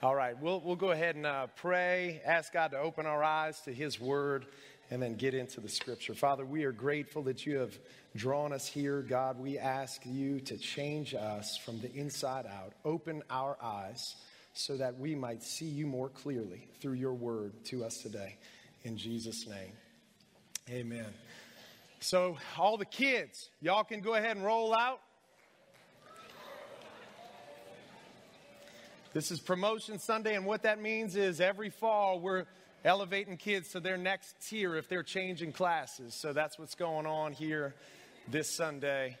All right, we'll, we'll go ahead and uh, pray, ask God to open our eyes to His Word, and then get into the Scripture. Father, we are grateful that you have drawn us here. God, we ask you to change us from the inside out, open our eyes so that we might see you more clearly through your Word to us today. In Jesus' name, amen. So, all the kids, y'all can go ahead and roll out. This is Promotion Sunday, and what that means is every fall we're elevating kids to their next tier if they're changing classes. So that's what's going on here this Sunday.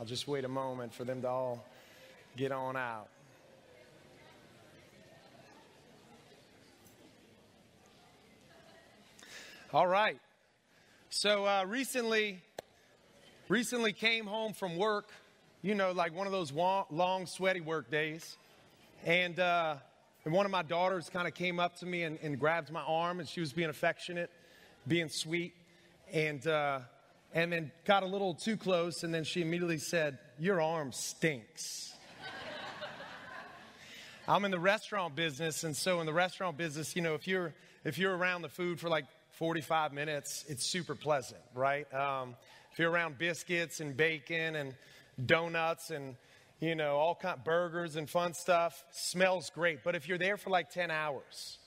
I'll just wait a moment for them to all get on out. All right. So uh, recently, Recently came home from work, you know, like one of those long, sweaty work days. And, uh, and one of my daughters kind of came up to me and, and, grabbed my arm, and she was being affectionate, being sweet, and, uh, and then got a little too close, and then she immediately said, Your arm stinks. I'm in the restaurant business, and so in the restaurant business, you know, if you're if you're around the food for like 45 minutes, it's super pleasant, right? Um, if you're around biscuits and bacon and donuts and you know all kind of burgers and fun stuff, smells great. But if you're there for like 10 hours,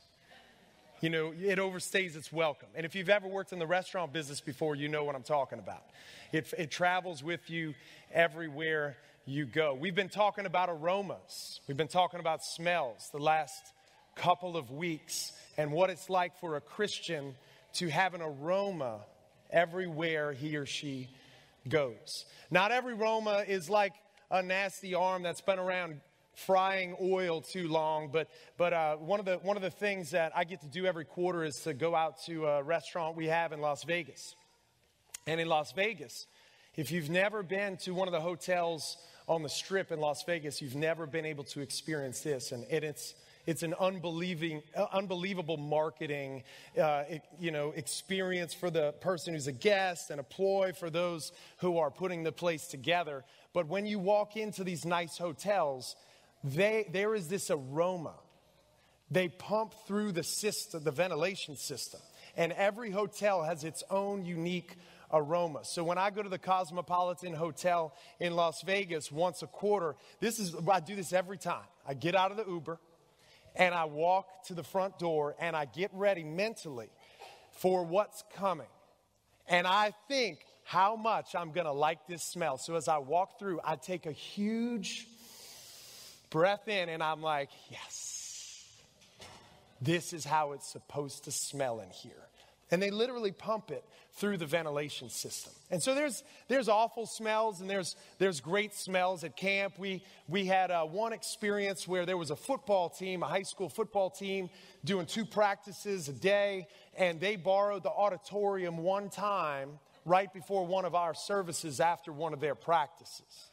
you know, it overstays its welcome. And if you've ever worked in the restaurant business before, you know what I'm talking about. It, it travels with you everywhere you go. We've been talking about aromas, we've been talking about smells the last couple of weeks and what it's like for a Christian to have an aroma everywhere he or she goes. Not every Roma is like a nasty arm that's been around frying oil too long, but, but uh, one, of the, one of the things that I get to do every quarter is to go out to a restaurant we have in Las Vegas. And in Las Vegas, if you've never been to one of the hotels on the strip in Las Vegas, you've never been able to experience this. And, and it's, it's an unbelieving, uh, unbelievable marketing, uh, you know, experience for the person who's a guest and a ploy for those who are putting the place together. But when you walk into these nice hotels, they, there is this aroma. They pump through the system, the ventilation system, and every hotel has its own unique aroma. So when I go to the Cosmopolitan Hotel in Las Vegas once a quarter, this is I do this every time. I get out of the Uber, and I walk to the front door and I get ready mentally for what's coming. And I think how much I'm to like this smell. So as I walk through, I take a huge breath in and I'm like, yes, this is how it's supposed to smell in here. And they literally pump it through the ventilation system. And so there's, there's awful smells and there's, there's great smells at camp. We, we had uh, one experience where there was a football team, a high school football team, doing two practices a day, and they borrowed the auditorium one time right before one of our services after one of their practices.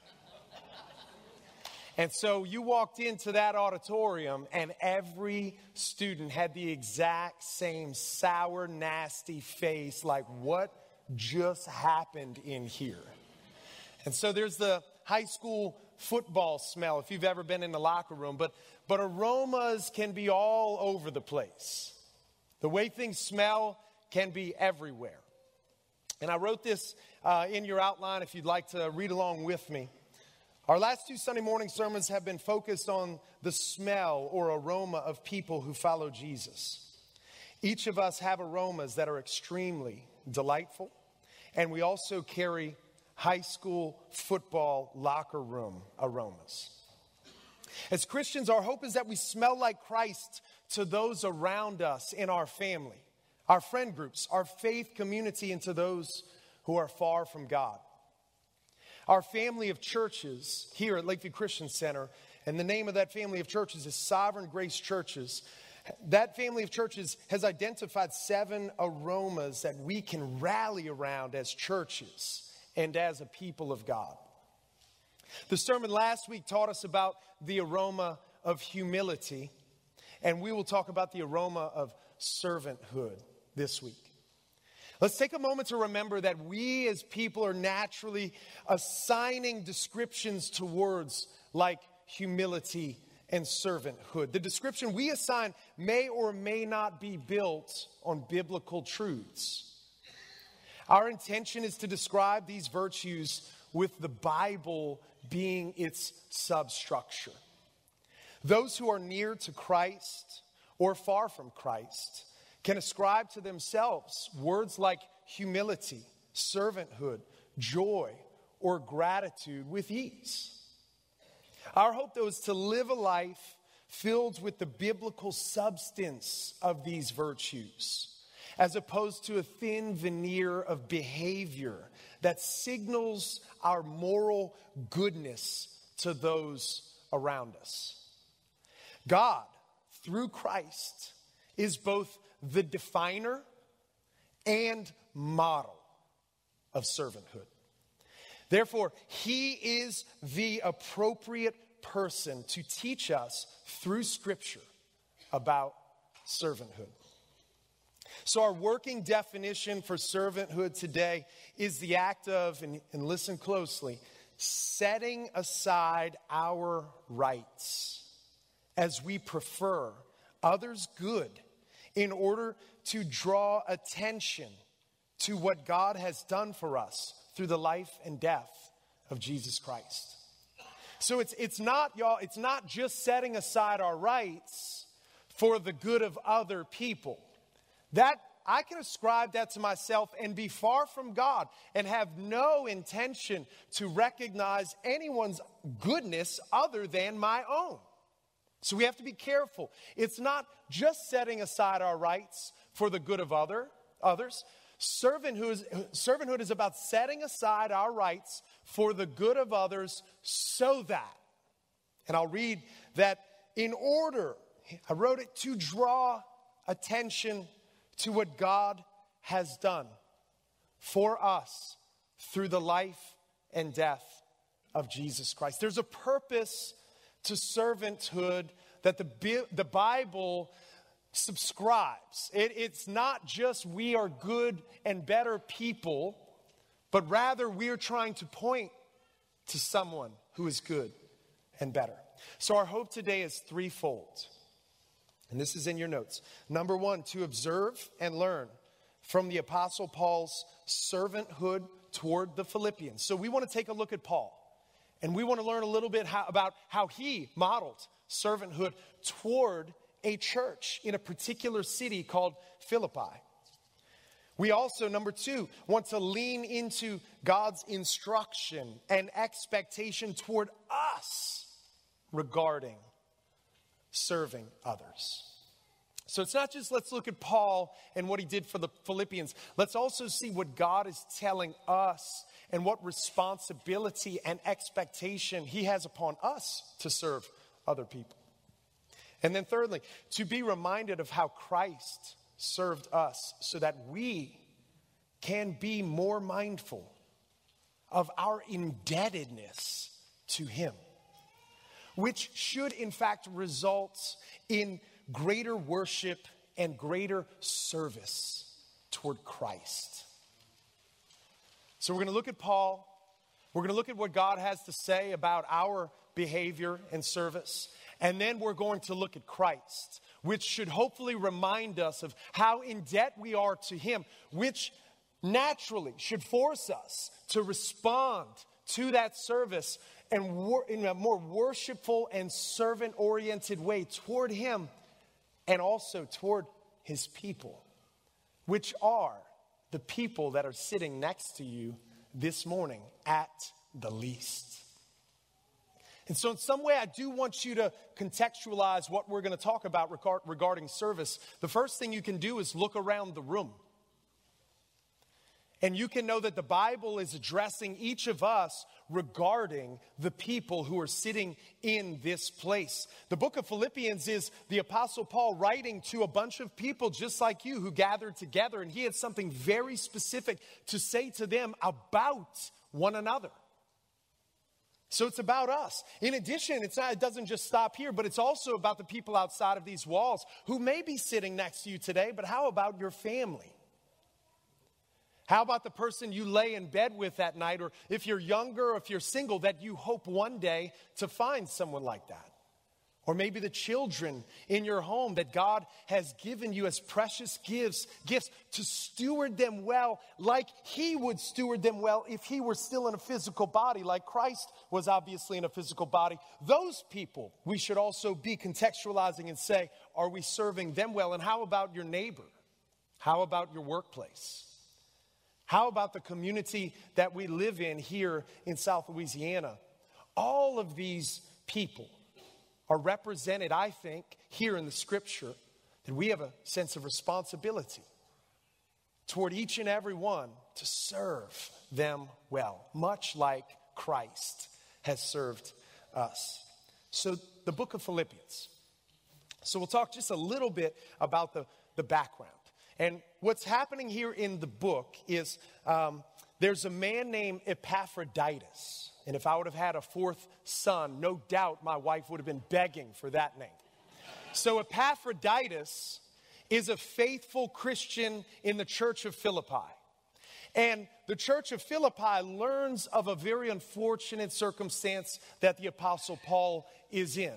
And so you walked into that auditorium, and every student had the exact same sour, nasty face like, what just happened in here? And so there's the high school football smell if you've ever been in the locker room, but, but aromas can be all over the place. The way things smell can be everywhere. And I wrote this uh, in your outline if you'd like to read along with me. Our last two Sunday morning sermons have been focused on the smell or aroma of people who follow Jesus. Each of us have aromas that are extremely delightful, and we also carry high school football locker room aromas. As Christians, our hope is that we smell like Christ to those around us in our family, our friend groups, our faith community, and to those who are far from God. Our family of churches here at Lakeview Christian Center, and the name of that family of churches is Sovereign Grace Churches. That family of churches has identified seven aromas that we can rally around as churches and as a people of God. The sermon last week taught us about the aroma of humility, and we will talk about the aroma of servanthood this week. Let's take a moment to remember that we as people are naturally assigning descriptions to words like humility and servanthood. The description we assign may or may not be built on biblical truths. Our intention is to describe these virtues with the Bible being its substructure. Those who are near to Christ or far from Christ can ascribe to themselves words like humility, servanthood, joy, or gratitude with ease. Our hope, though, is to live a life filled with the biblical substance of these virtues, as opposed to a thin veneer of behavior that signals our moral goodness to those around us. God, through Christ, is both the definer and model of servanthood. Therefore, he is the appropriate person to teach us through Scripture about servanthood. So, our working definition for servanthood today is the act of, and, and listen closely, setting aside our rights as we prefer others' good in order to draw attention to what God has done for us through the life and death of Jesus Christ. So it's, it's not, y'all, it's not just setting aside our rights for the good of other people. That I can ascribe that to myself and be far from God and have no intention to recognize anyone's goodness other than my own. So we have to be careful. It's not just setting aside our rights for the good of other, others. Servanthood is, servanthood is about setting aside our rights for the good of others so that, and I'll read that in order, I wrote it to draw attention to what God has done for us through the life and death of Jesus Christ. There's a purpose to servanthood that the, the Bible subscribes. It, it's not just we are good and better people, but rather we are trying to point to someone who is good and better. So our hope today is threefold. And this is in your notes. Number one, to observe and learn from the Apostle Paul's servanthood toward the Philippians. So we want to take a look at Paul. And we want to learn a little bit how, about how he modeled servanthood toward a church in a particular city called Philippi. We also, number two, want to lean into God's instruction and expectation toward us regarding serving others. So it's not just let's look at Paul and what he did for the Philippians. Let's also see what God is telling us and what responsibility and expectation He has upon us to serve other people. And then, thirdly, to be reminded of how Christ served us so that we can be more mindful of our indebtedness to Him, which should, in fact, result in greater worship and greater service toward Christ. So we're going to look at Paul. We're going to look at what God has to say about our behavior and service. And then we're going to look at Christ, which should hopefully remind us of how in debt we are to Him, which naturally should force us to respond to that service and wor- in a more worshipful and servant oriented way toward Him and also toward His people, which are the people that are sitting next to you this morning at the least. And so, in some way, I do want you to contextualize what we're going to talk about regarding service. The first thing you can do is look around the room. And you can know that the Bible is addressing each of us regarding the people who are sitting in this place. The book of Philippians is the Apostle Paul writing to a bunch of people just like you who gathered together, and he had something very specific to say to them about one another. So it's about us. In addition, it's not, it doesn't just stop here, but it's also about the people outside of these walls who may be sitting next to you today, but how about your family? How about the person you lay in bed with that night, or if you're younger or if you're single, that you hope one day to find someone like that? Or maybe the children in your home that God has given you as precious gifts, gifts to steward them well, like He would steward them well if He were still in a physical body, like Christ was obviously in a physical body. Those people we should also be contextualizing and say, are we serving them well? And how about your neighbor? How about your workplace? How about the community that we live in here in South Louisiana? All of these people are represented, I think, here in the scripture, that we have a sense of responsibility toward each and every one to serve them well, much like Christ has served us. So, the book of Philippians. So, we'll talk just a little bit about the, the background. And what's happening here in the book is um, there's a man named Epaphroditus. And if I would have had a fourth son, no doubt my wife would have been begging for that name. So Epaphroditus is a faithful Christian in the church of Philippi. And the church of Philippi learns of a very unfortunate circumstance that the apostle Paul is in.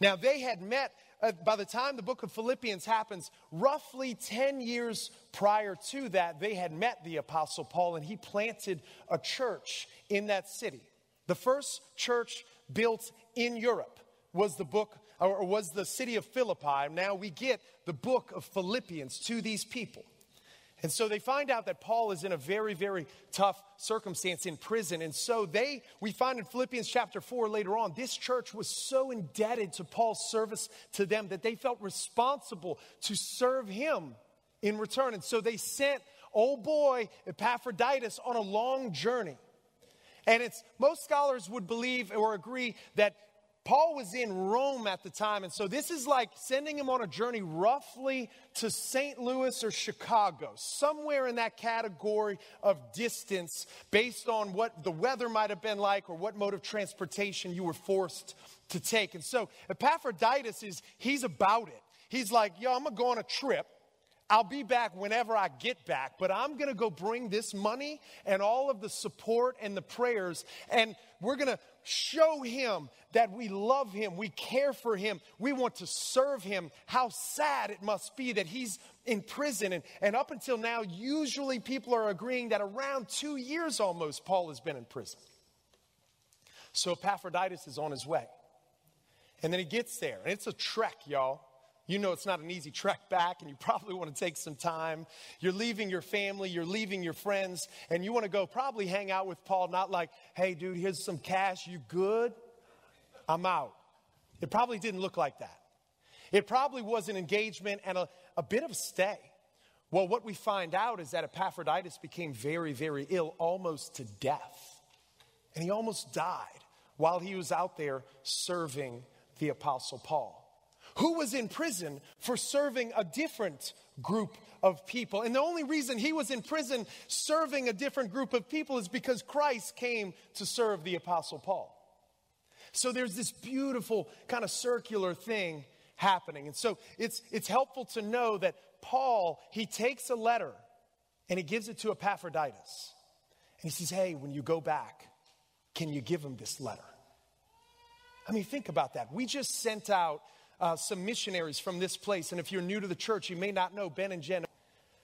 Now, they had met uh, by the time the book of Philippians happens, roughly 10 years prior to that, they had met the Apostle Paul and he planted a church in that city. The first church built in Europe was the book or was the city of Philippi. Now we get the book of Philippians to these people. And so they find out that Paul is in a very, very tough circumstance in prison. And so they, we find in Philippians chapter 4 later on, this church was so indebted to Paul's service to them that they felt responsible to serve him in return. And so they sent old boy Epaphroditus on a long journey. And it's most scholars would believe or agree that Paul was in Rome at the time, and so this is like sending him on a journey roughly to St. Louis or Chicago, somewhere in that category of distance based on what the weather might have been like or what mode of transportation you were forced to take. And so Epaphroditus is, he's about it. He's like, yo, I'm gonna go on a trip. I'll be back whenever I get back, but I'm going to go bring this money and all of the support and the prayers, and we're going to show him that we love him, we care for him, we want to serve him. How sad it must be that he's in prison. And, and up until now, usually people are agreeing that around two years almost, Paul has been in prison. So Epaphroditus is on his way. And then he gets there, and it's a trek, y'all. You know it's not an easy trek back, and you probably want to take some time. You're leaving your family, you're leaving your friends, and you want to go probably hang out with Paul, not like, hey, dude, here's some cash, you good? I'm out. It probably didn't look like that. It probably was an engagement and a, a bit of a stay. Well, what we find out is that Epaphroditus became very, very ill, almost to death. And he almost died while he was out there serving the Apostle Paul who was in prison for serving a different group of people. And the only reason he was in prison serving a different group of people is because Christ came to serve the Apostle Paul. So there's this beautiful kind of circular thing happening. And so it's, it's helpful to know that Paul, he takes a letter and he gives it to Epaphroditus. And he says, Hey, when you go back, can you give him this letter? I mean, think about that. We just sent out uh, some missionaries from this place. And if you're new to the church, you may not know Ben and Jen.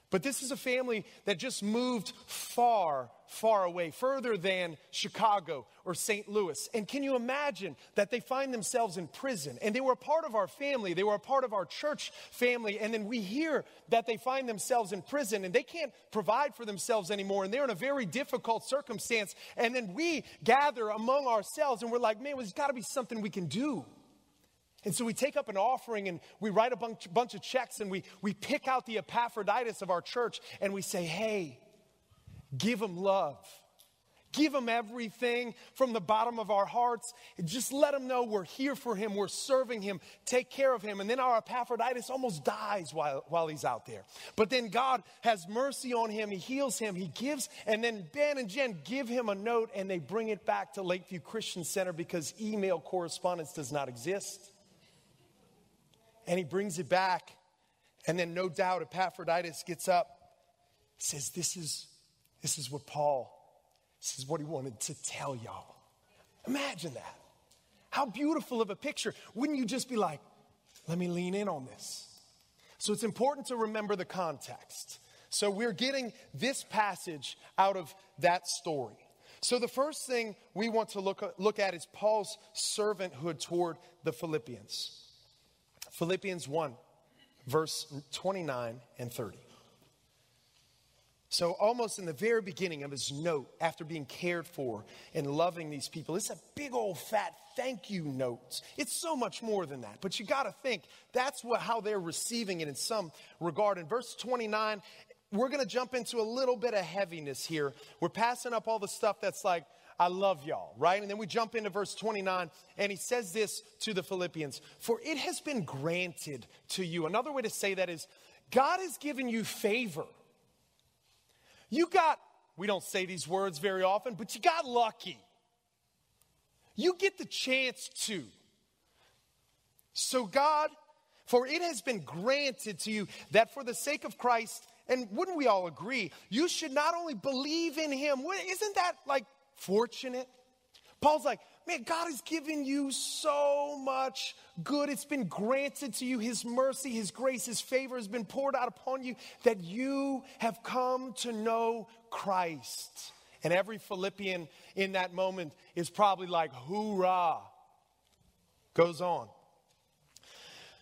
But this is a family that just moved far, far away, further than Chicago or St. Louis. And can you imagine that they find themselves in prison? And they were a part of our family, they were a part of our church family. And then we hear that they find themselves in prison and they can't provide for themselves anymore. And they're in a very difficult circumstance. And then we gather among ourselves and we're like, man, there's got to be something we can do. And so we take up an offering and we write a bunch, bunch of checks and we, we pick out the Epaphroditus of our church and we say, hey, give them love. Give them everything from the bottom of our hearts. Just let them know we're here for him, we're serving him, take care of him. And then our Epaphroditus almost dies while, while he's out there. But then God has mercy on him, he heals him, he gives, and then Ben and Jen give him a note and they bring it back to Lakeview Christian Center because email correspondence does not exist and he brings it back. And then, no doubt, Epaphroditus gets up, says, This is This is what Paul, this is what he wanted to tell y'all. Imagine that. How beautiful of a picture. Wouldn't you just be like, let me lean in on this? So it's important to remember the context. So we're getting this passage out of that story. So the first thing we want to look, look at is Paul's servanthood toward the Philippians. Philippians 1, verse 29 and 30. So, almost in the very beginning of his note, after being cared for and loving these people, it's a big old fat thank you note. It's so much more than that. But you got to think that's what, how they're receiving it in some regard. In verse 29, we're going to jump into a little bit of heaviness here. We're passing up all the stuff that's like, I love y'all, right? And then we jump into verse 29, and he says this to the Philippians For it has been granted to you. Another way to say that is, God has given you favor. You got, we don't say these words very often, but you got lucky. You get the chance to. So, God, for it has been granted to you that for the sake of Christ, and wouldn't we all agree, you should not only believe in him, isn't that like fortunate? Paul's like, Man, God has given you so much good. It's been granted to you. His mercy, His grace, His favor has been poured out upon you that you have come to know Christ. And every Philippian in that moment is probably like, hoorah. Goes on.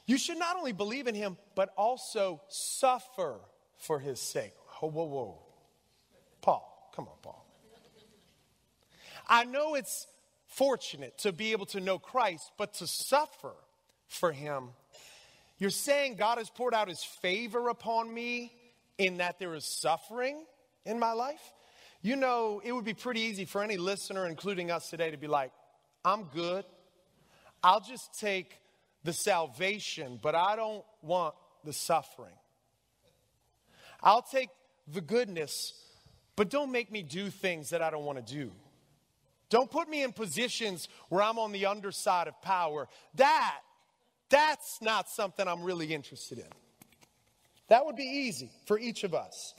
You should not only believe in Him, but also suffer for His sake. Whoa, whoa, whoa. Paul, come on, Paul. I know it's fortunate to be able to know Christ, but to suffer for him. You're saying God has poured out his favor upon me in that there is suffering in my life? You know, it would be pretty easy for any listener, including us today, to be like, I'm good. I'll just take the salvation, but I don't want the suffering. I'll take the goodness, but don't make me do things that I don't want to do. Don't put me in positions where I'm on the underside of power. That, that's not something I'm really interested in. That would be easy for each of us.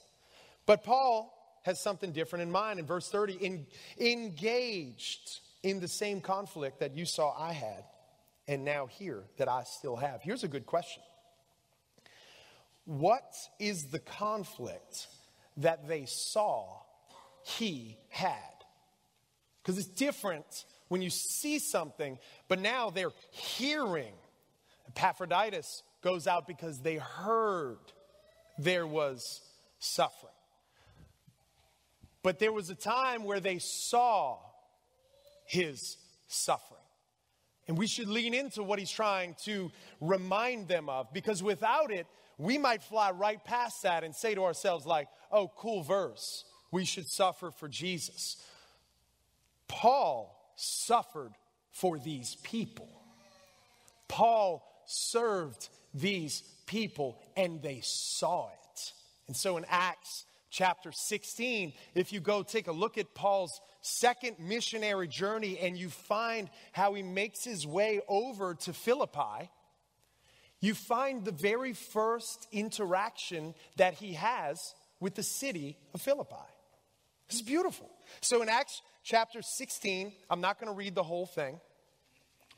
But Paul has something different in mind in verse 30 in, engaged in the same conflict that you saw I had and now here that I still have. Here's a good question What is the conflict that they saw he had? Because it's different when you see something, but now they're hearing. Epaphroditus goes out because they heard there was suffering. But there was a time where they saw his suffering. And we should lean into what he's trying to remind them of because without it, we might fly right past that and say to ourselves, like, oh, cool verse. We should suffer for Jesus. Paul suffered for these people. Paul served these people and they saw it. And so in Acts chapter 16, if you go take a look at Paul's second missionary journey and you find how he makes his way over to Philippi, you find the very first interaction that he has with the city of Philippi. Is beautiful. So in Acts chapter 16, I'm not going to read the whole thing,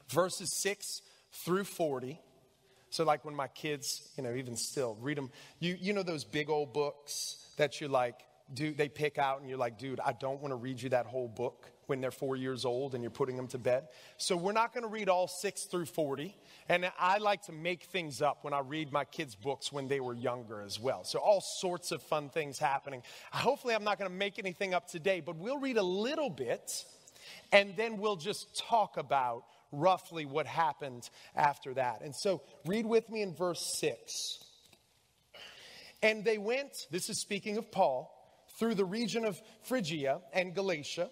verses 6 through 40. So, like when my kids, you know, even still read them, you, you know, those big old books that you're like, dude, they pick out and you're like, dude, I don't want to read you that whole book when they're four years old and you're putting them to bed. So we're not going to read all six through 40. And I like to make things up when I read my kids' books when they were younger as well. So all sorts of fun things happening. Hopefully, I'm not going to make anything up today, but we'll read a little bit and then we'll just talk about roughly what happened after that. And so read with me in verse 6. And they went, this is speaking of Paul, through the region of Phrygia and Galatia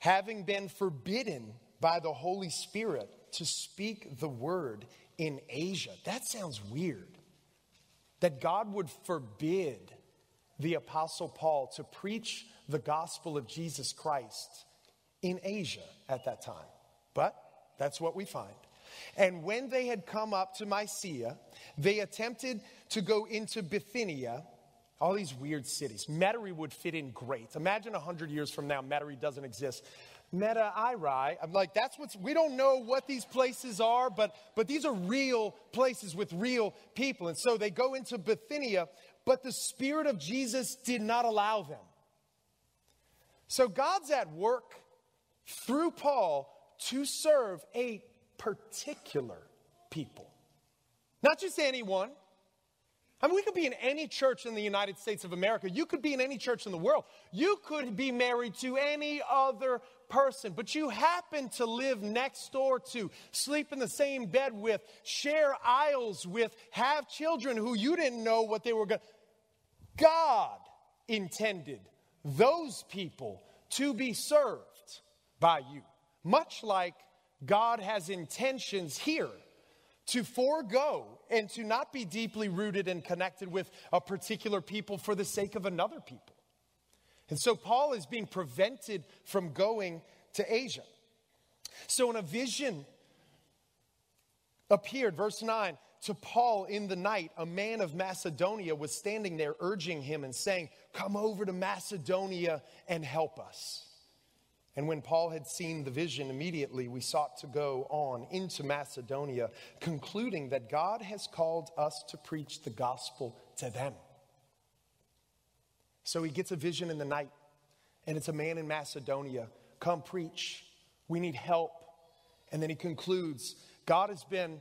having been forbidden by the Holy Spirit to speak the word in Asia. That sounds weird. That God would forbid the Apostle Paul to preach the gospel of Jesus Christ in Asia at that time. But that's what we find. And when they had come up to Mysia, they attempted to go into Bithynia all these weird cities. Metairie would fit in great. Imagine 100 years from now, Metairie doesn't exist. Meta Irai. I'm like, that's what's, we don't know what these places are, but, but these are real places with real people. And so they go into Bithynia, but the Spirit of Jesus did not allow them. So God's at work through Paul to serve a particular people, not just anyone. I mean, we could be in any church in the United States of America. You could be in any church in the world. You could be married to any other person, but you happen to live next door to, sleep in the same bed with, share aisles with, have children who you didn't know what they were going to. God intended those people to be served by you, much like God has intentions here to forego and to not be deeply rooted and connected with a particular people for the sake of another people. And so Paul is being prevented from going to Asia. So, in a vision appeared, verse 9, to Paul in the night, a man of Macedonia was standing there urging him and saying, Come over to Macedonia and help us. And when Paul had seen the vision, immediately we sought to go on into Macedonia, concluding that God has called us to preach the gospel to them. So he gets a vision in the night, and it's a man in Macedonia. Come preach. We need help. And then he concludes God has been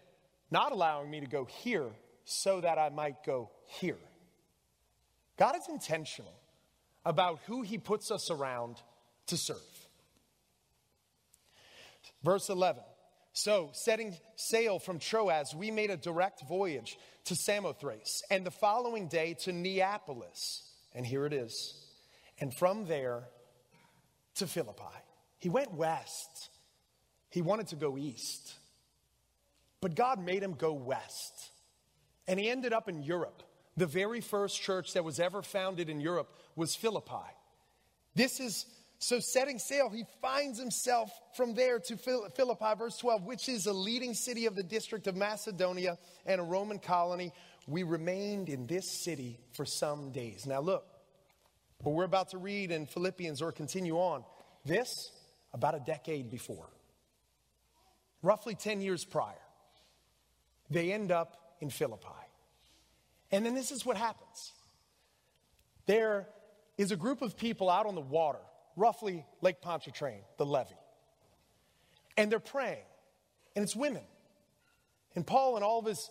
not allowing me to go here so that I might go here. God is intentional about who he puts us around to serve. Verse 11. So, setting sail from Troas, we made a direct voyage to Samothrace, and the following day to Neapolis. And here it is. And from there to Philippi. He went west. He wanted to go east. But God made him go west. And he ended up in Europe. The very first church that was ever founded in Europe was Philippi. This is so setting sail, he finds himself from there to Philippi, verse 12, which is a leading city of the district of Macedonia and a Roman colony we remained in this city for some days. Now, look, what we're about to read in Philippians or continue on, this about a decade before, roughly 10 years prior, they end up in Philippi. And then this is what happens there is a group of people out on the water, roughly Lake Pontchartrain, the levee, and they're praying, and it's women. And Paul and all of his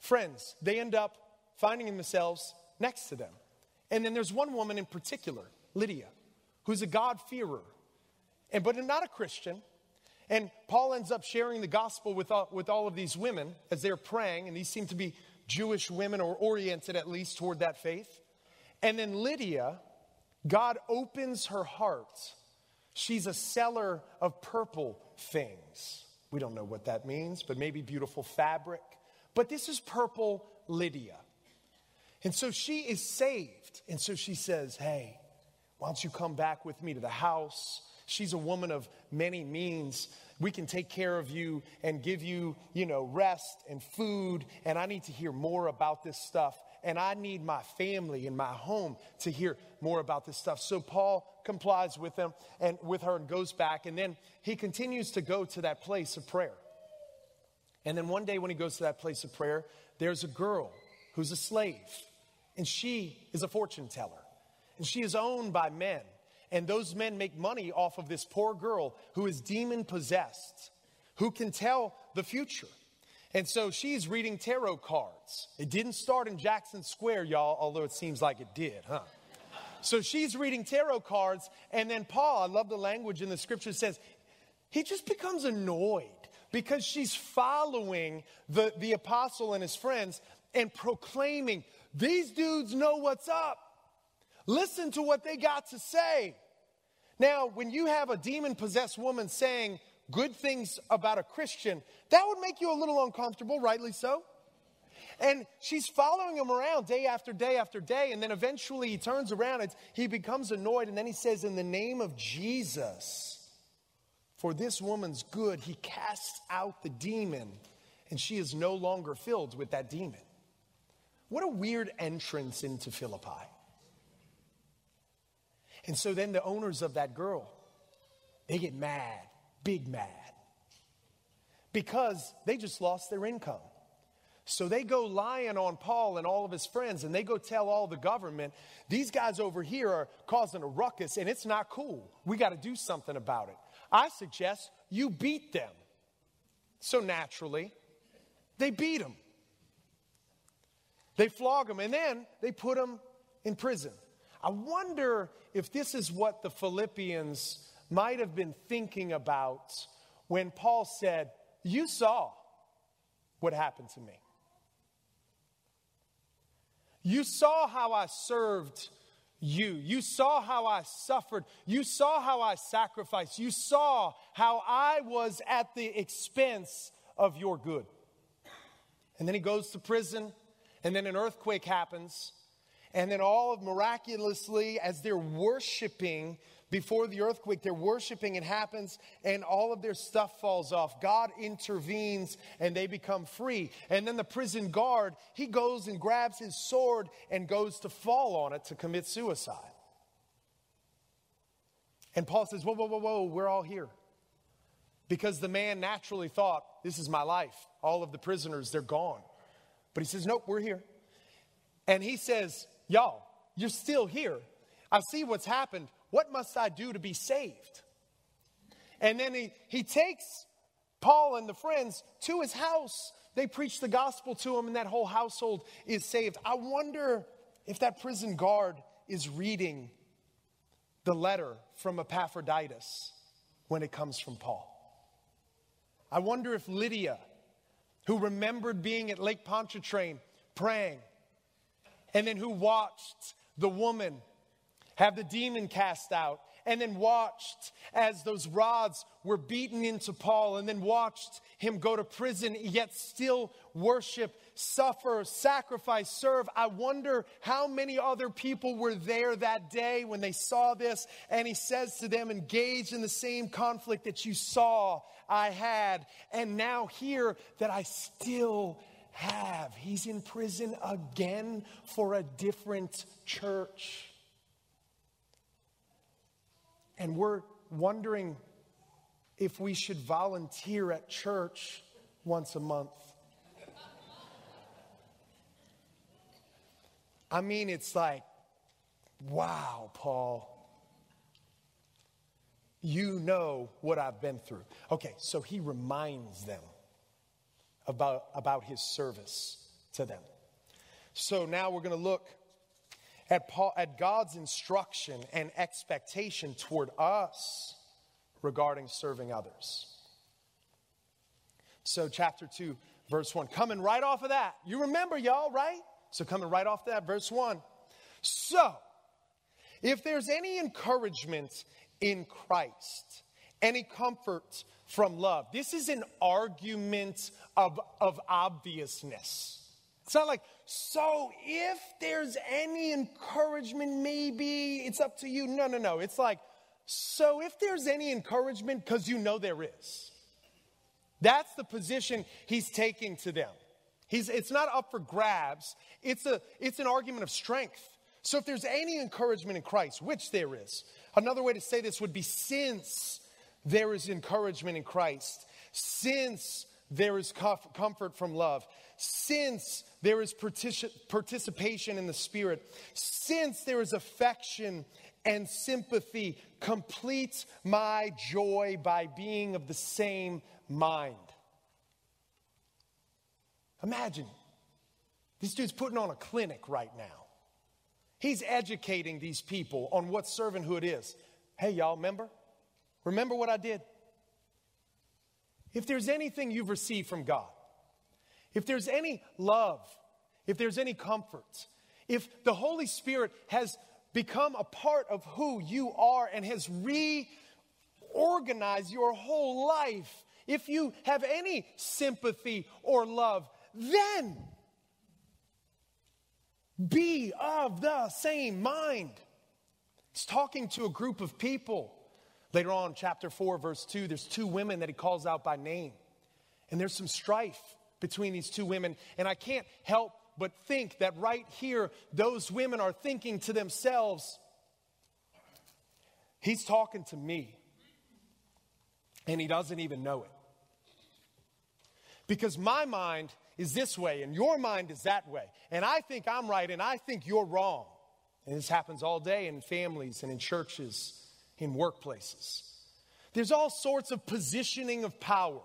friends, they end up finding themselves next to them. And then there's one woman in particular, Lydia, who's a God-fearer, and but not a Christian. And Paul ends up sharing the gospel with all, with all of these women as they're praying, and these seem to be Jewish women or oriented at least toward that faith. And then Lydia, God opens her heart. She's a seller of purple things. We don't know what that means, but maybe beautiful fabric. But this is purple Lydia. And so she is saved. And so she says, Hey, why don't you come back with me to the house? She's a woman of many means. We can take care of you and give you, you know, rest and food. And I need to hear more about this stuff. And I need my family and my home to hear more about this stuff. So Paul complies with them and with her and goes back. And then he continues to go to that place of prayer. And then one day when he goes to that place of prayer, there's a girl who's a slave, and she is a fortune teller, and she is owned by men. And those men make money off of this poor girl who is demon possessed, who can tell the future. And so she's reading tarot cards. It didn't start in Jackson Square, y'all, although it seems like it did, huh? So she's reading tarot cards, and then Paul, I love the language in the scripture, says, he just becomes annoyed because she's following the, the apostle and his friends and proclaiming, These dudes know what's up. Listen to what they got to say. Now, when you have a demon possessed woman saying good things about a Christian, that would make you a little uncomfortable, rightly so. And she's following him around day after day after day. And then eventually he turns around and he becomes annoyed. And then he says, In the name of Jesus, for this woman's good, he casts out the demon, and she is no longer filled with that demon. What a weird entrance into Philippi. And so then the owners of that girl, they get mad, big mad, because they just lost their income. So they go lying on Paul and all of his friends, and they go tell all the government, these guys over here are causing a ruckus, and it's not cool. We got to do something about it. I suggest you beat them. So naturally, they beat them. They flog them, and then they put them in prison. I wonder if this is what the Philippians might have been thinking about when Paul said, You saw what happened to me. You saw how I served you. You saw how I suffered. You saw how I sacrificed. You saw how I was at the expense of your good. And then he goes to prison, and then an earthquake happens. And then, all of miraculously, as they're worshiping, before the earthquake, they're worshiping, it happens, and all of their stuff falls off. God intervenes and they become free. And then the prison guard, he goes and grabs his sword and goes to fall on it to commit suicide. And Paul says, Whoa, whoa, whoa, whoa, we're all here. Because the man naturally thought, This is my life. All of the prisoners, they're gone. But he says, Nope, we're here. And he says, Y'all, you're still here. I see what's happened. What must I do to be saved? And then he, he takes Paul and the friends to his house. They preach the gospel to him, and that whole household is saved. I wonder if that prison guard is reading the letter from Epaphroditus when it comes from Paul. I wonder if Lydia, who remembered being at Lake Pontchartrain praying, and then who watched the woman have the demon cast out, and then watched as those rods were beaten into Paul, and then watched him go to prison, yet still worship, suffer, sacrifice, serve. I wonder how many other people were there that day when they saw this. And he says to them, engage in the same conflict that you saw I had, and now hear that I still have. He's in prison again for a different church. And we're wondering if we should volunteer at church once a month. I mean, it's like, wow, Paul. You know what I've been through. Okay, so he reminds them about, about his service to them. So now we're going to look at, Paul, at God's instruction and expectation toward us regarding serving others. So, chapter 2, verse 1. Coming right off of that. You remember, y'all, right? So, coming right off that, verse 1. So, if there's any encouragement in Christ, any comfort from love, this is an argument of, of obviousness. It's not like, so if there's any encouragement, maybe it's up to you. No, no, no. It's like, so if there's any encouragement, because you know there is. That's the position he's taking to them. He's, it's not up for grabs, it's, a, it's an argument of strength. So if there's any encouragement in Christ, which there is, another way to say this would be since there is encouragement in Christ, since there is comfort from love, since there is participation in the Spirit, since there is affection and sympathy, complete my joy by being of the same mind. Imagine this dude's putting on a clinic right now. He's educating these people on what servanthood is. Hey, y'all, remember? Remember what I did? If there's anything you've received from God, if there's any love, if there's any comfort, if the Holy Spirit has become a part of who you are and has reorganized your whole life, if you have any sympathy or love, then be of the same mind. He's talking to a group of people. Later on, chapter 4, verse 2, there's two women that he calls out by name. And there's some strife between these two women. And I can't help but think that right here, those women are thinking to themselves, He's talking to me, and he doesn't even know it. Because my mind is this way, and your mind is that way. And I think I'm right, and I think you're wrong. And this happens all day in families and in churches, in workplaces. There's all sorts of positioning of power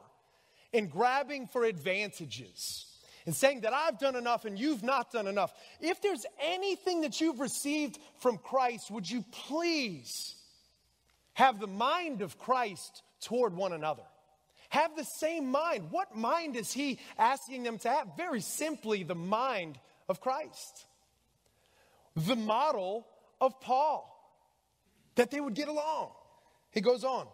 and grabbing for advantages and saying that I've done enough and you've not done enough. If there's anything that you've received from Christ, would you please have the mind of Christ toward one another? Have the same mind. What mind is he asking them to have? Very simply, the mind of Christ. The model of Paul, that they would get along. He goes on.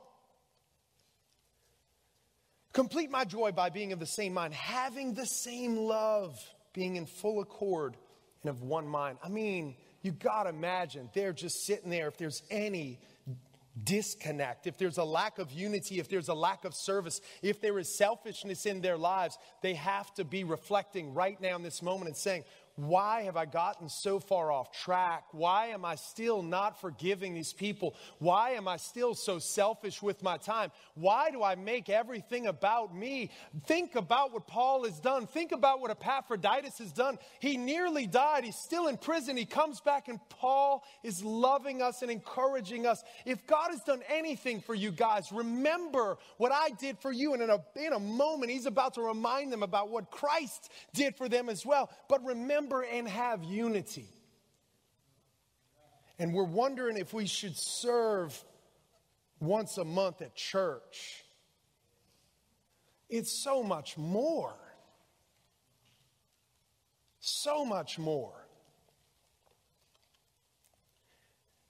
Complete my joy by being of the same mind, having the same love, being in full accord and of one mind. I mean, you got to imagine they're just sitting there. If there's any disconnect, if there's a lack of unity, if there's a lack of service, if there is selfishness in their lives, they have to be reflecting right now in this moment and saying, why have I gotten so far off track? Why am I still not forgiving these people? Why am I still so selfish with my time? Why do I make everything about me? Think about what Paul has done. Think about what Epaphroditus has done. He nearly died. He's still in prison. He comes back, and Paul is loving us and encouraging us. If God has done anything for you guys, remember what I did for you. And in a, in a moment, he's about to remind them about what Christ did for them as well. But remember, remember and have unity. And we're wondering if we should serve once a month at church. It's so much more. So much more.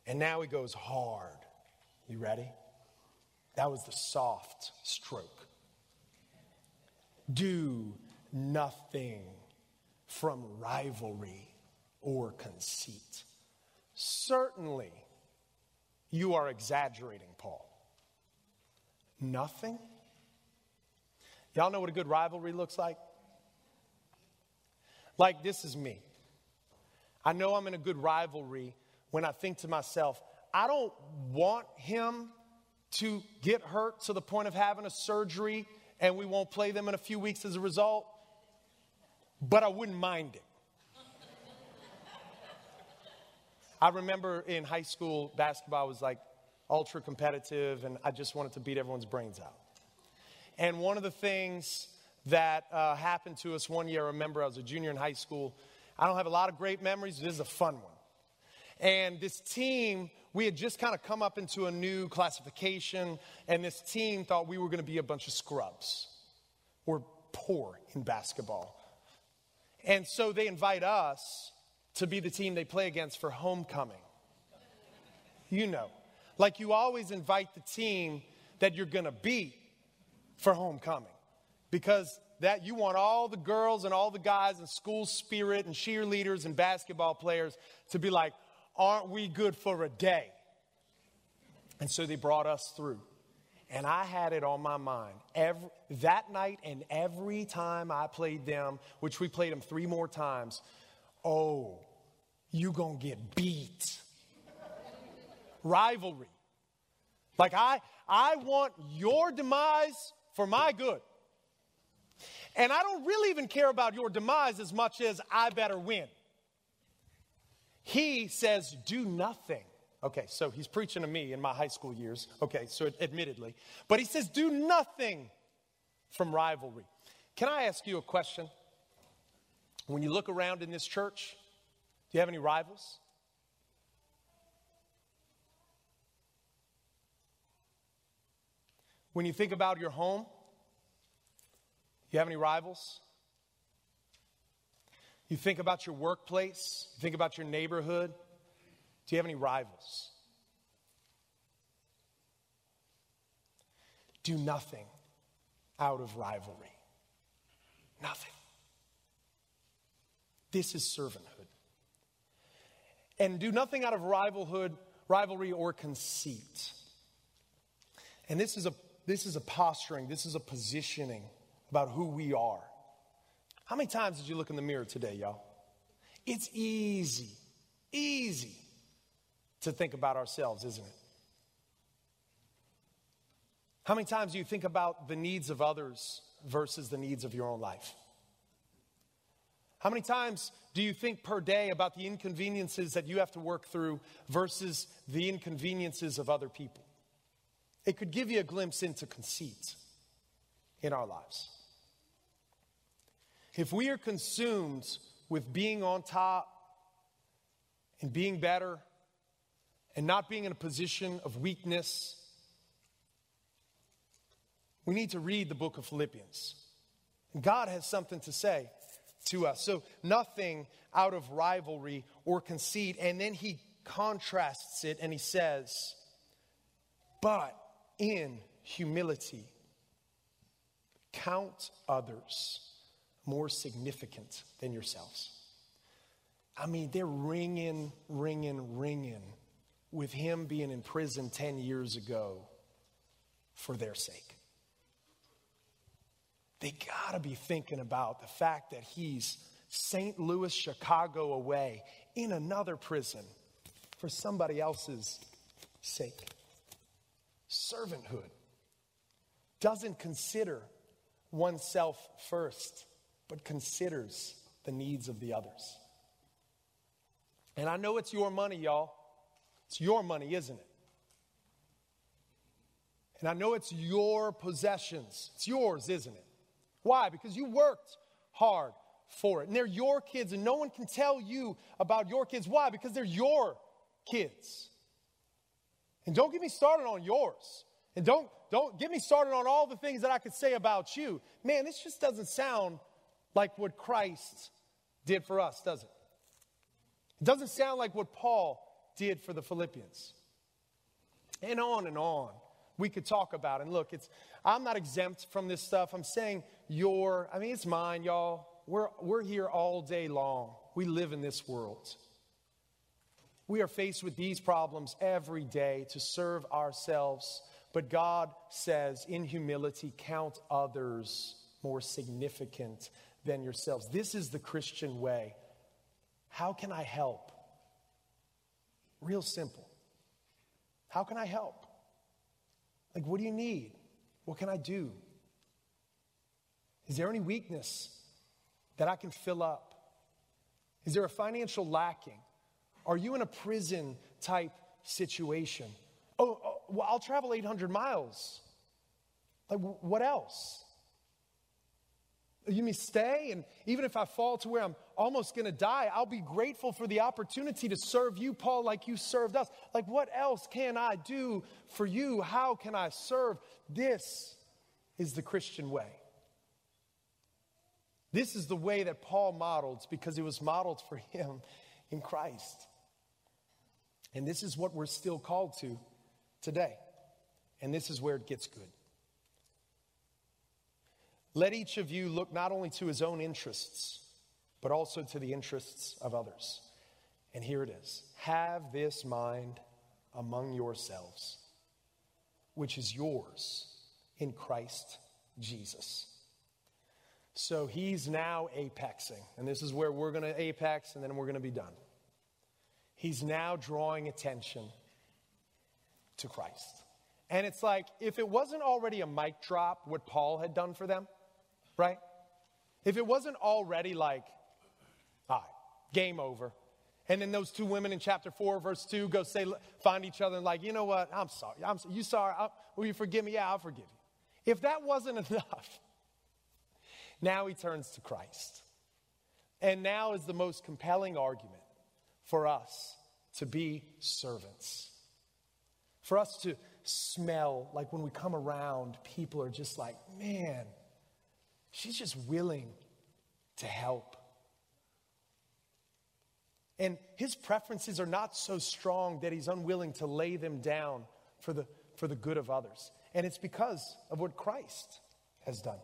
And now he goes hard. You ready? That was the soft stroke. Do nothing from rivalry or conceit. Certainly, you are exaggerating, Paul. Nothing? Y'all know what a good rivalry looks like? Like, this is me. I know I'm in a good rivalry when I think to myself, I don't want him to get hurt to the point of having a surgery and we won't play them in a few weeks as a result but I wouldn't mind it. I remember in high school, basketball was like ultra competitive, and I just wanted to beat everyone's brains out. And one of the things that uh, happened to us one year, I remember I was a junior in high school. I don't have a lot of great memories, this is a fun one. And this team, we had just kind of come up into a new classification, and this team thought we were going to be a bunch of scrubs. We're poor in basketball. And so they invite us to be the team they play against for homecoming. You know, like you always invite the team that you're going to beat for homecoming because that you want all the girls and all the guys and school spirit and cheerleaders and basketball players to be like, aren't we good for a day? And so they brought us through. And I had it on my mind every, that night and every time I played them, which we played them three more times. Oh, you gonna get beat. Rivalry. Like I, I want your demise for my good. And I don't really even care about your demise as much as I better win. He says, do nothing Okay, so he's preaching to me in my high school years. Okay, so admittedly. But he says, do nothing from rivalry. Can I ask you a question? When you look around in this church, do you have any rivals? When you think about your home, you have any rivals? You think about your workplace, you think about your neighborhood, do you have any rivals? Do nothing out of rivalry. Nothing. This is servanthood. And do nothing out of rivalhood, rivalry or conceit. And this is a this is a posturing, this is a positioning about who we are. How many times did you look in the mirror today, y'all? It's easy, easy to think about ourselves, isn't it? How many times do you think about the needs of others versus the needs of your own life? How many times do you think per day about the inconveniences that you have to work through versus the inconveniences of other people? It could give you a glimpse into conceit in our lives. If we are consumed with being on top and being better and not being in a position of weakness, we need to read the book of Philippians. God has something to say to us. So, nothing out of rivalry or conceit. And then he contrasts it and he says, But in humility, count others more significant than yourselves. I mean, they're ringing, ringing, ringing with him being in prison 10 years ago for their sake. They got to be thinking about the fact that he's St. Louis, Chicago away in another prison for somebody else's sake. Servanthood doesn't consider oneself first, but considers the needs of the others. And I know it's your money, y'all. It's your money, isn't it? And I know it's your possessions. It's yours, isn't it? Why? Because you worked hard for it. And they're your kids, and no one can tell you about your kids. Why? Because they're your kids. And don't get me started on yours. And don't, don't get me started on all the things that I could say about you. Man, this just doesn't sound like what Christ did for us, does it? It doesn't sound like what Paul did for the Philippians. And on and on we could talk about. And look, it's I'm not exempt from this stuff. I'm saying your, I mean, it's mine, y'all. We're, we're here all day long. We live in this world. We are faced with these problems every day to serve ourselves. But God says, in humility, count others more significant than yourselves. This is the Christian way. How can I help? Real simple. How can I help? Like, what do you need? What can I do? Is there any weakness that I can fill up? Is there a financial lacking? Are you in a prison type situation? Oh, oh well, I'll travel 800 miles. Like, what else? You mean stay? And even if I fall to where I'm almost going to die, I'll be grateful for the opportunity to serve you, Paul, like you served us. Like, what else can I do for you? How can I serve? This is the Christian way. This is the way that Paul modeled because it was modeled for him in Christ. And this is what we're still called to today. And this is where it gets good. Let each of you look not only to his own interests, but also to the interests of others. And here it is Have this mind among yourselves, which is yours in Christ Jesus. So he's now apexing, and this is where we're going to apex and then we're going to be done. He's now drawing attention to Christ. And it's like, if it wasn't already a mic drop, what Paul had done for them, right? If it wasn't already like, all right, game over. And then those two women in chapter 4, verse 2, go say, find each other and like, you know what? I'm sorry. I'm, you sorry? I'll, will you forgive me? Yeah, I'll forgive you. If that wasn't enough, now he turns to Christ. And now is the most compelling argument for us to be servants. For us to smell like when we come around, people are just like, man, She's just willing to help. And his preferences are not so strong that he's unwilling to lay them down for the, for the good of others. And it's because of what Christ has done.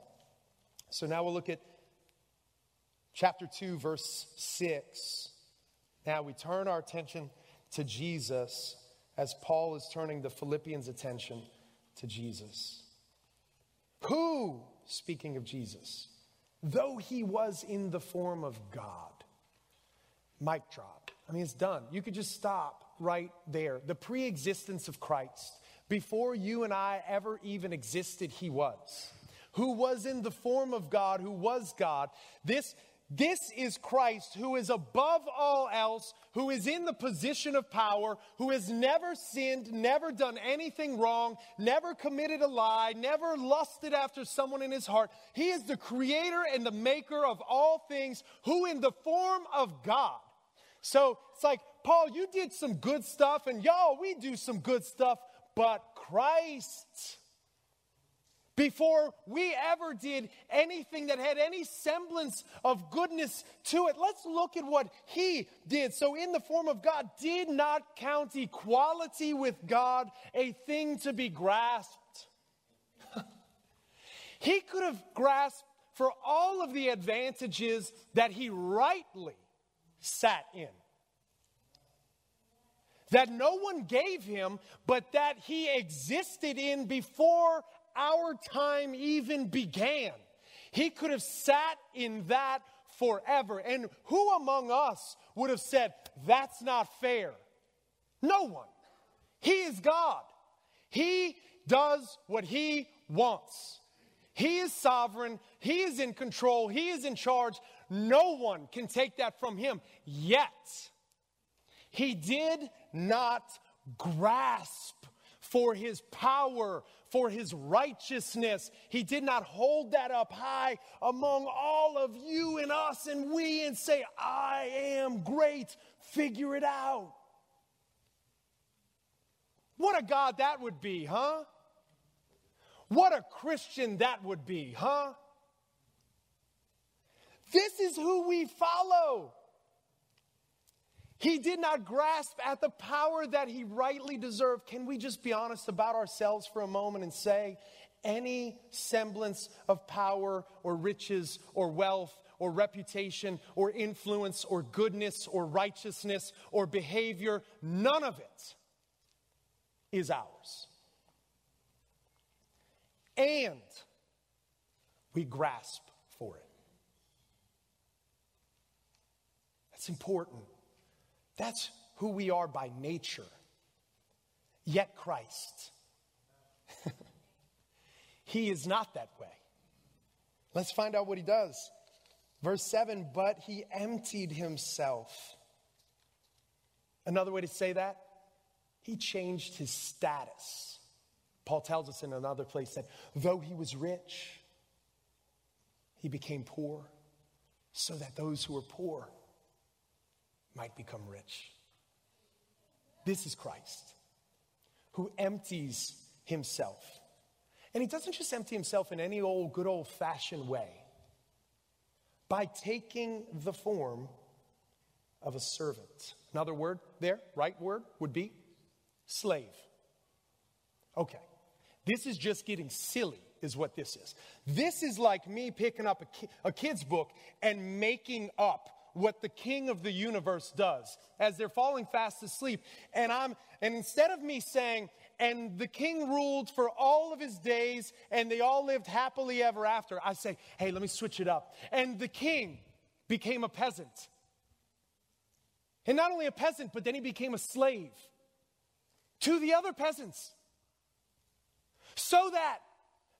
So now we'll look at chapter 2, verse 6. Now we turn our attention to Jesus as Paul is turning the Philippians' attention to Jesus. Who speaking of Jesus, though he was in the form of God. Mic drop. I mean, it's done. You could just stop right there. The pre existence of Christ, before you and I ever even existed, he was. Who was in the form of God, who was God. This, this is Christ who is above all else, who is in the position of power, who has never sinned, never done anything wrong, never committed a lie, never lusted after someone in his heart. He is the creator and the maker of all things, who in the form of God. So it's like, Paul, you did some good stuff, and y'all, we do some good stuff, but Christ before we ever did anything that had any semblance of goodness to it. Let's look at what he did. So, in the form of God, did not count equality with God a thing to be grasped. he could have grasped for all of the advantages that he rightly sat in. That no one gave him, but that he existed in before our time even began. He could have sat in that forever. And who among us would have said, That's not fair? No one. He is God. He does what He wants. He is sovereign. He is in control. He is in charge. No one can take that from Him. Yet, He did not grasp for His power for his righteousness. He did not hold that up high among all of you and us and we and say, I am great, figure it out. What a God that would be, huh? What a Christian that would be, huh? This is who we follow. He did not grasp at the power that he rightly deserved. Can we just be honest about ourselves for a moment and say, any semblance of power or riches or wealth or reputation or influence or goodness or righteousness or behavior, none of it is ours. And we grasp for it. That's important. That's who we are by nature. Yet Christ. he is not that way. Let's find out what he does. Verse 7 But he emptied himself. Another way to say that, he changed his status. Paul tells us in another place that though he was rich, he became poor so that those who were poor might become rich. This is Christ who empties himself. And he doesn't just empty himself in any old, good old fashioned way. By taking the form of a servant. Another word there, right word, would be slave. Okay. This is just getting silly, is what this is. This is like me picking up a, ki- a kid's book and making up what the king of the universe does as they're falling fast asleep. And I'm, and instead of me saying, and the king ruled for all of his days and they all lived happily ever after, I say, hey, let me switch it up. And the king became a peasant. And not only a peasant, but then he became a slave to the other peasants so that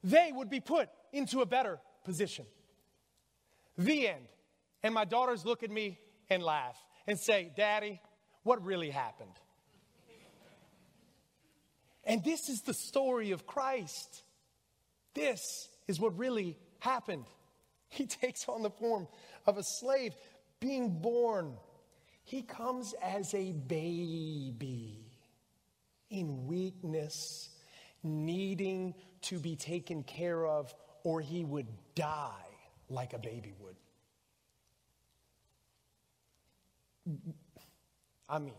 they would be put into a better position. The end. And my daughters look at me and laugh and say, Daddy, what really happened? And this is the story of Christ. This is what really happened. He takes on the form of a slave, being born. He comes as a baby in weakness, needing to be taken care of, or he would die like a baby would. I mean,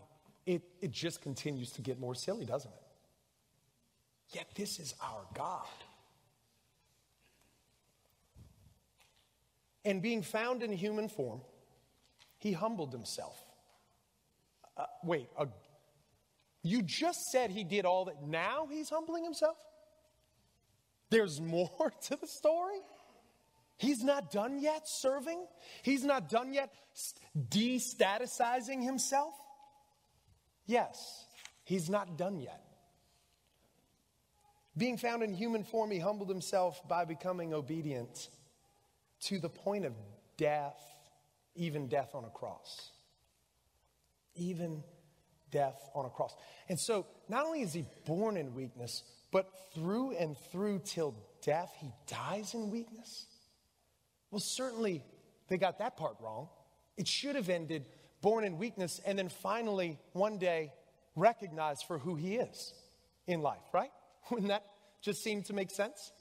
it, it just continues to get more silly, doesn't it? Yet this is our God. And being found in human form, he humbled himself. Uh, wait, uh, you just said he did all that. Now he's humbling himself? There's more to the story? He's not done yet serving. He's not done yet de-statusizing himself. Yes, he's not done yet. Being found in human form, he humbled himself by becoming obedient to the point of death, even death on a cross. Even death on a cross. And so, not only is he born in weakness, but through and through till death, he dies in weakness. Well, certainly they got that part wrong. It should have ended born in weakness and then finally, one day, recognized for who he is in life, right? Wouldn't that just seem to make sense?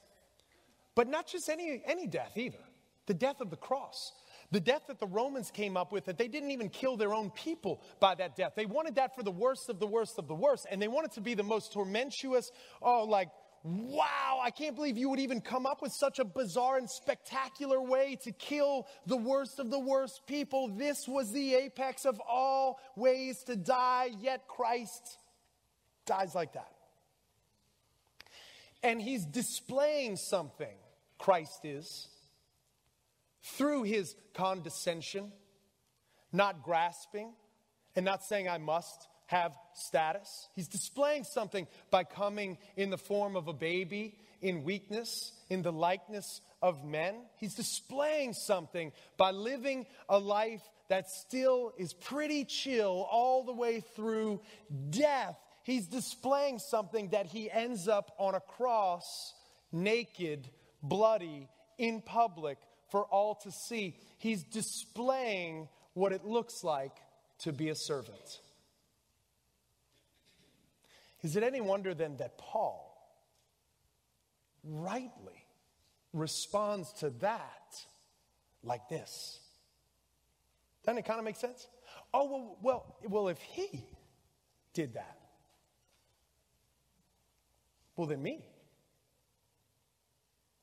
But not just any, any death either. The death of the cross. The death that the Romans came up with, that they didn't even kill their own people by that death. They wanted that for the worst of the worst of the worst. And they wanted to be the most tormentuous, oh, like, wow, I can't believe you would even come up with such a bizarre and spectacular way to kill the worst of the worst people. This was the apex of all ways to die, yet Christ dies like that. And he's displaying something, Christ is, through his condescension, not grasping and not saying, I must have status. He's displaying something by coming in the form of a baby, in weakness, in the likeness of men. He's displaying something by living a life that still is pretty chill all the way through death He's displaying something that he ends up on a cross, naked, bloody, in public for all to see. He's displaying what it looks like to be a servant. Is it any wonder then that Paul rightly responds to that like this? Doesn't it kind of make sense? Oh, well, well, well if he did that, well, then me.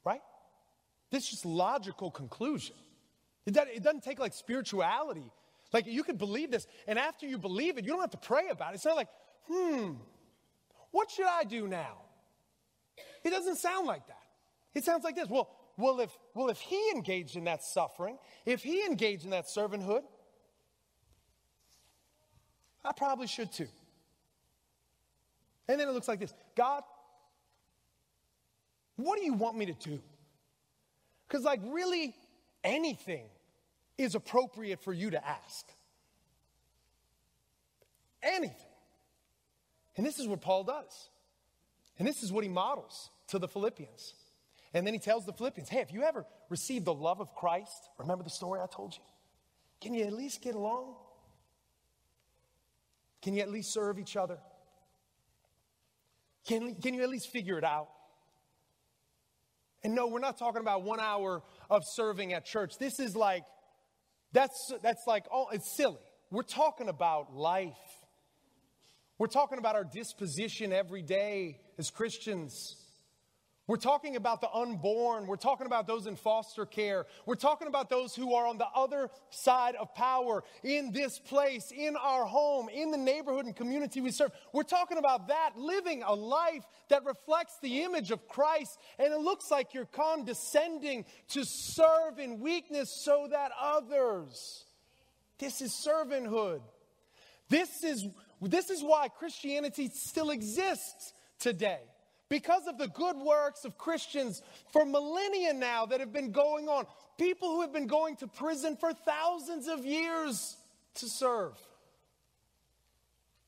Right? This is just logical conclusion. It doesn't, it doesn't take like spirituality. Like you could believe this, and after you believe it, you don't have to pray about it. It's not like, hmm, what should I do now? It doesn't sound like that. It sounds like this. Well, well, if well, if he engaged in that suffering, if he engaged in that servanthood, I probably should too. And then it looks like this God, what do you want me to do? Because, like, really, anything is appropriate for you to ask. Anything. And this is what Paul does. And this is what he models to the Philippians. And then he tells the Philippians, hey, if you ever received the love of Christ, remember the story I told you? Can you at least get along? Can you at least serve each other? Can, can you at least figure it out? And no, we're not talking about one hour of serving at church. This is like, that's, that's like, oh, it's silly. We're talking about life. We're talking about our disposition every day as Christians. We're talking about the unborn. We're talking about those in foster care. We're talking about those who are on the other side of power in this place, in our home, in the neighborhood and community we serve. We're talking about that, living a life that reflects the image of Christ. And it looks like you're condescending to serve in weakness so that others. This is servanthood. This is, this is why Christianity still exists today because of the good works of Christians for millennia now that have been going on. People who have been going to prison for thousands of years to serve.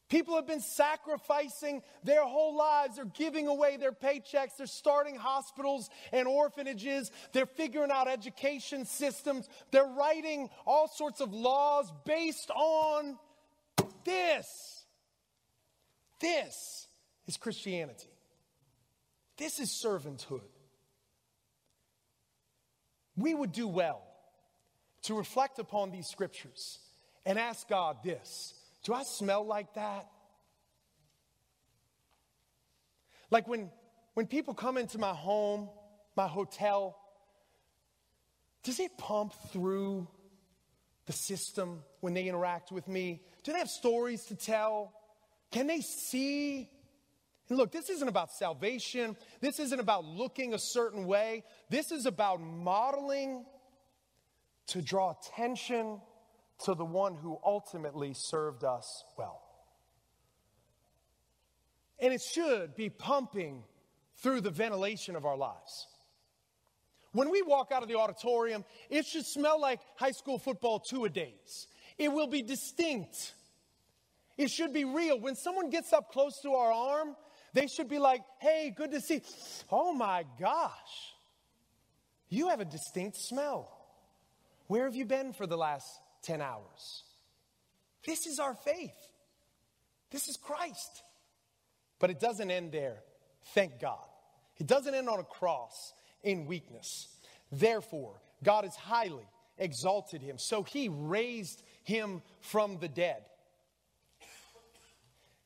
People have been sacrificing their whole lives. They're giving away their paychecks. They're starting hospitals and orphanages. They're figuring out education systems. They're writing all sorts of laws based on this. This is Christianity. This is servanthood. We would do well to reflect upon these scriptures and ask God this Do I smell like that? Like when, when people come into my home, my hotel, does it pump through the system when they interact with me? Do they have stories to tell? Can they see and look, this isn't about salvation. This isn't about looking a certain way. This is about modeling to draw attention to the one who ultimately served us well. And it should be pumping through the ventilation of our lives. When we walk out of the auditorium, it should smell like high school football two a days. It will be distinct. It should be real. When someone gets up close to our arm, they should be like, hey, good to see. Oh my gosh, you have a distinct smell. Where have you been for the last 10 hours? This is our faith. This is Christ. But it doesn't end there. Thank God. It doesn't end on a cross in weakness. Therefore, God has highly exalted him. So he raised him from the dead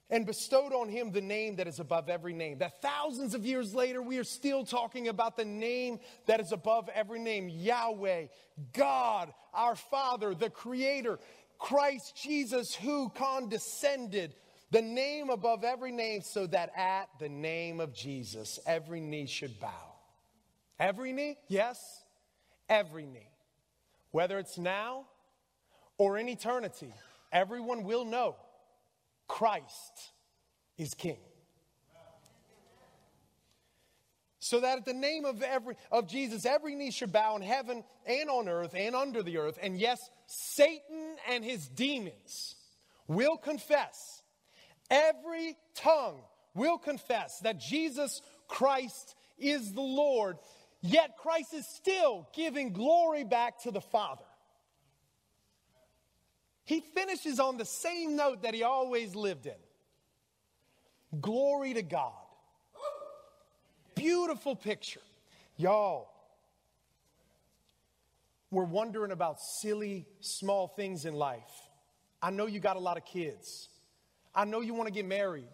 and bestowed on him the name that is above every name. That thousands of years later, we are still talking about the name that is above every name Yahweh, God, our Father, the Creator, Christ Jesus, who condescended, the name above every name, so that at the name of Jesus, every knee should bow. Every knee? Yes, every knee. Whether it's now or in eternity, everyone will know Christ is King. So that at the name of every of Jesus, every knee should bow in heaven and on earth and under the earth. And yes, Satan and his demons will confess. Every tongue will confess that Jesus Christ is the Lord Yet Christ is still giving glory back to the Father. He finishes on the same note that he always lived in. Glory to God. Beautiful picture. Y'all, we're wondering about silly, small things in life. I know you got a lot of kids. I know you want to get married.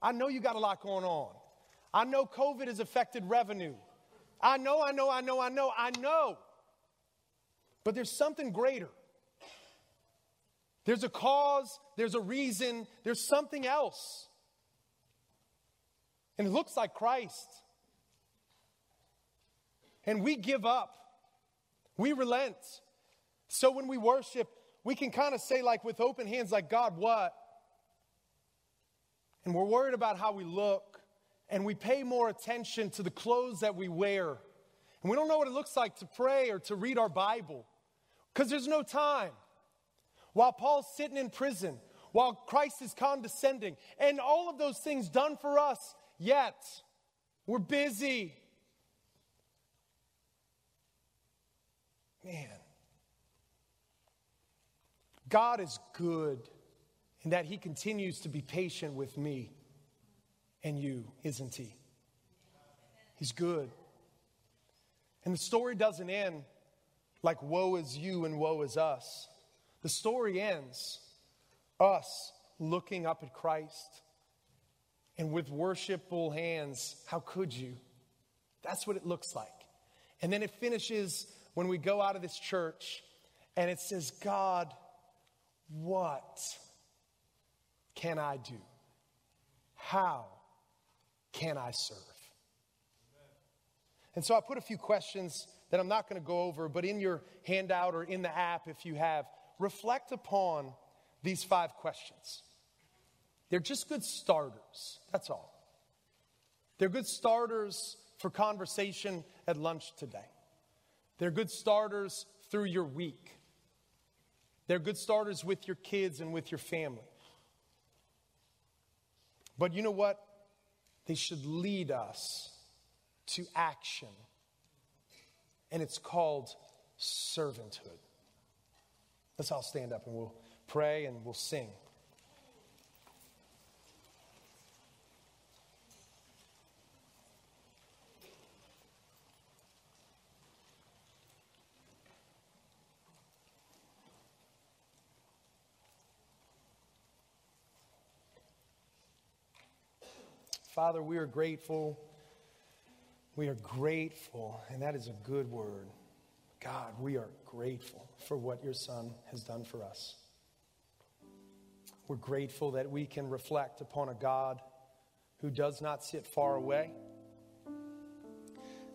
I know you got a lot going on. I know COVID has affected revenue. I know, I know, I know, I know, I know. But there's something greater. There's a cause, there's a reason, there's something else. And it looks like Christ. And we give up, we relent. So when we worship, we can kind of say, like with open hands, like, God, what? And we're worried about how we look and we pay more attention to the clothes that we wear. And we don't know what it looks like to pray or to read our Bible because there's no time. While Paul's sitting in prison, while Christ is condescending, and all of those things done for us, yet we're busy. Man, God is good in that He continues to be patient with me and you, isn't he? He's good. And the story doesn't end like woe is you and woe is us. The story ends us looking up at Christ and with worshipful hands, how could you? That's what it looks like. And then it finishes when we go out of this church and it says, God, what can I do? How can I serve? And so I put a few questions that I'm not going to go over, but in your handout or in the app, if you have, reflect upon these five questions. They're just good starters, that's all. They're good starters for conversation at lunch today. They're good starters through your week. They're good starters with your kids and with your family. But you know what? They should lead us to action. And it's called servanthood. Let's all stand up and we'll pray and we'll sing. Father, we are grateful. We are grateful, and that is a good word. God, we are grateful for what your Son has done for us. We're grateful that we can reflect upon a God who does not sit far away,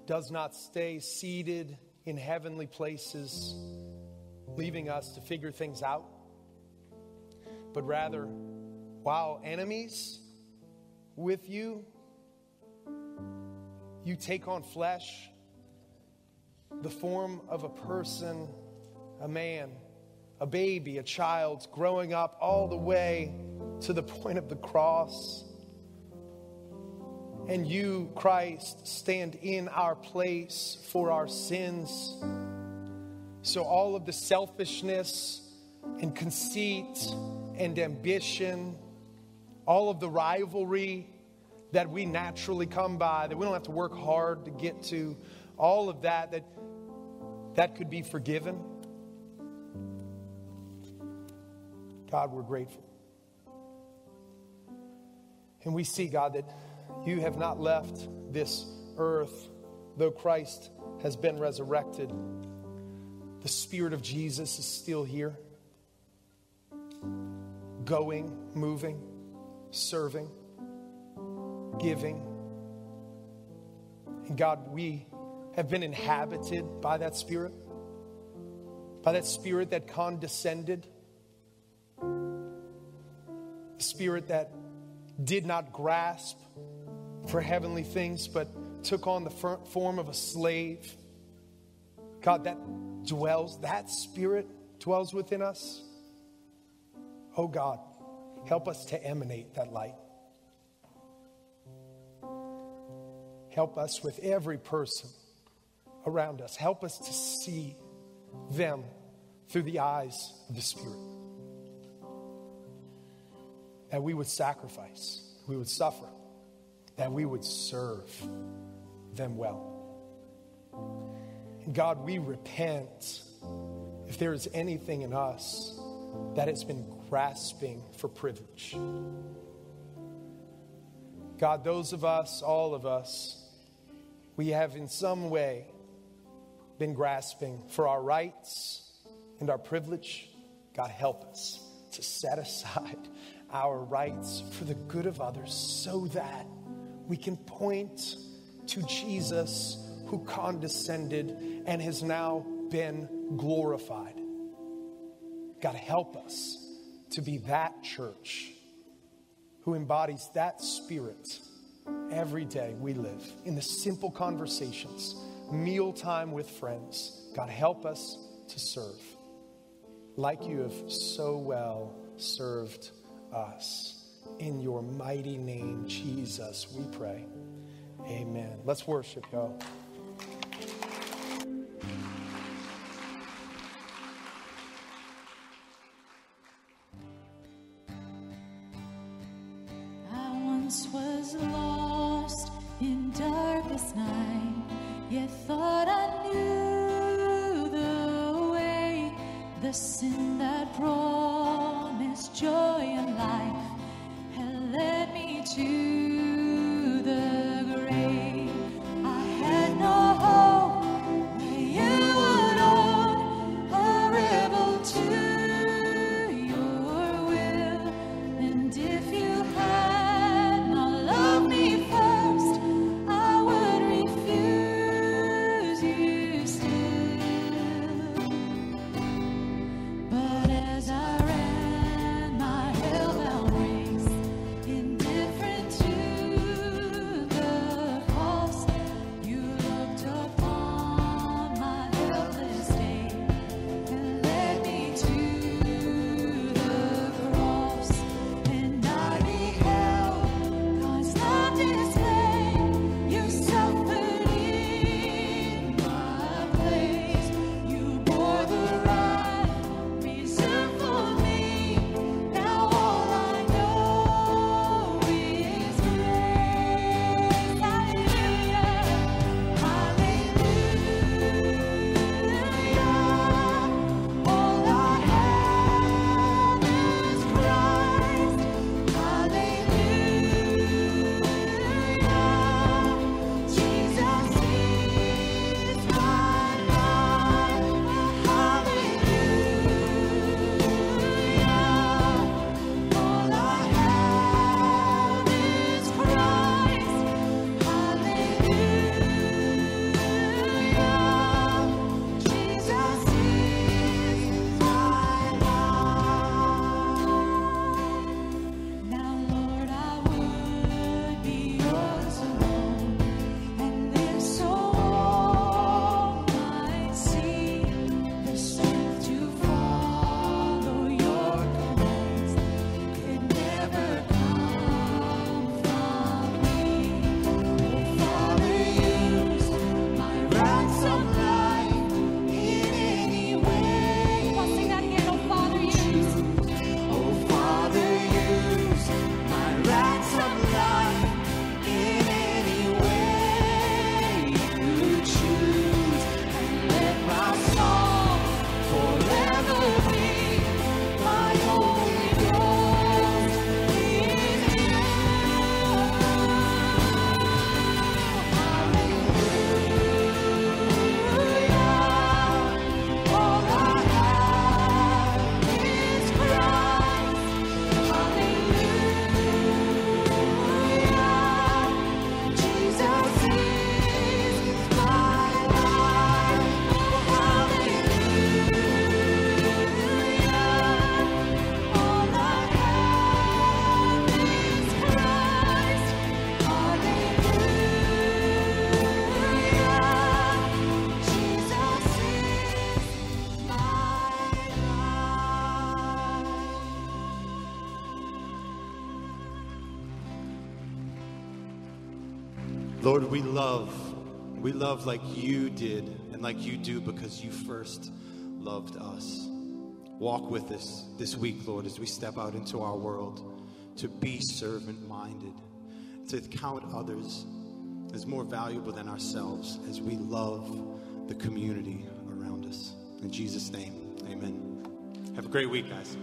does not stay seated in heavenly places, leaving us to figure things out, but rather, while enemies, with you. you take on flesh, the form of a person, a man, a baby, a child, growing up all the way to the point of the cross. And you, Christ, stand in our place for our sins. So all of the selfishness and conceit and ambition, all of the rivalry that we naturally come by, that we don't have to work hard to get to, all of that, that, that could be forgiven. God, we're grateful. And we see, God, that you have not left this earth, though Christ has been resurrected. The Spirit of Jesus is still here, going, moving, serving, giving. And God, we have been inhabited by that Spirit, by that Spirit that condescended, the Spirit that did not grasp for heavenly things, but took on the form of a slave. God, that dwells, that spirit dwells within us. Oh God, help us to emanate that light. Help us with every person around us. Help us to see them through the eyes of the Spirit. That we would sacrifice, we would suffer, that we would serve them well. And God, we repent if there is anything in us that has been grasping for privilege. God, those of us, all of us, we have in some way been grasping for our rights and our privilege. God, help us to set aside our rights for the good of others so that we can point to Jesus who condescended and has now been glorified. God, help us to be that church who embodies that spirit every day we live in the simple conversations, mealtime with friends. God, help us to serve like you have so well served us. In your mighty name, Jesus, we pray. Amen. Let's worship, y'all. Different Lord, we love. We love like you did and like you do because you first loved us. Walk with us this week, Lord, as we step out into our world to be servant minded, to count others as more valuable than ourselves as we love the community around us. In Jesus' name, amen. Have a great week, guys.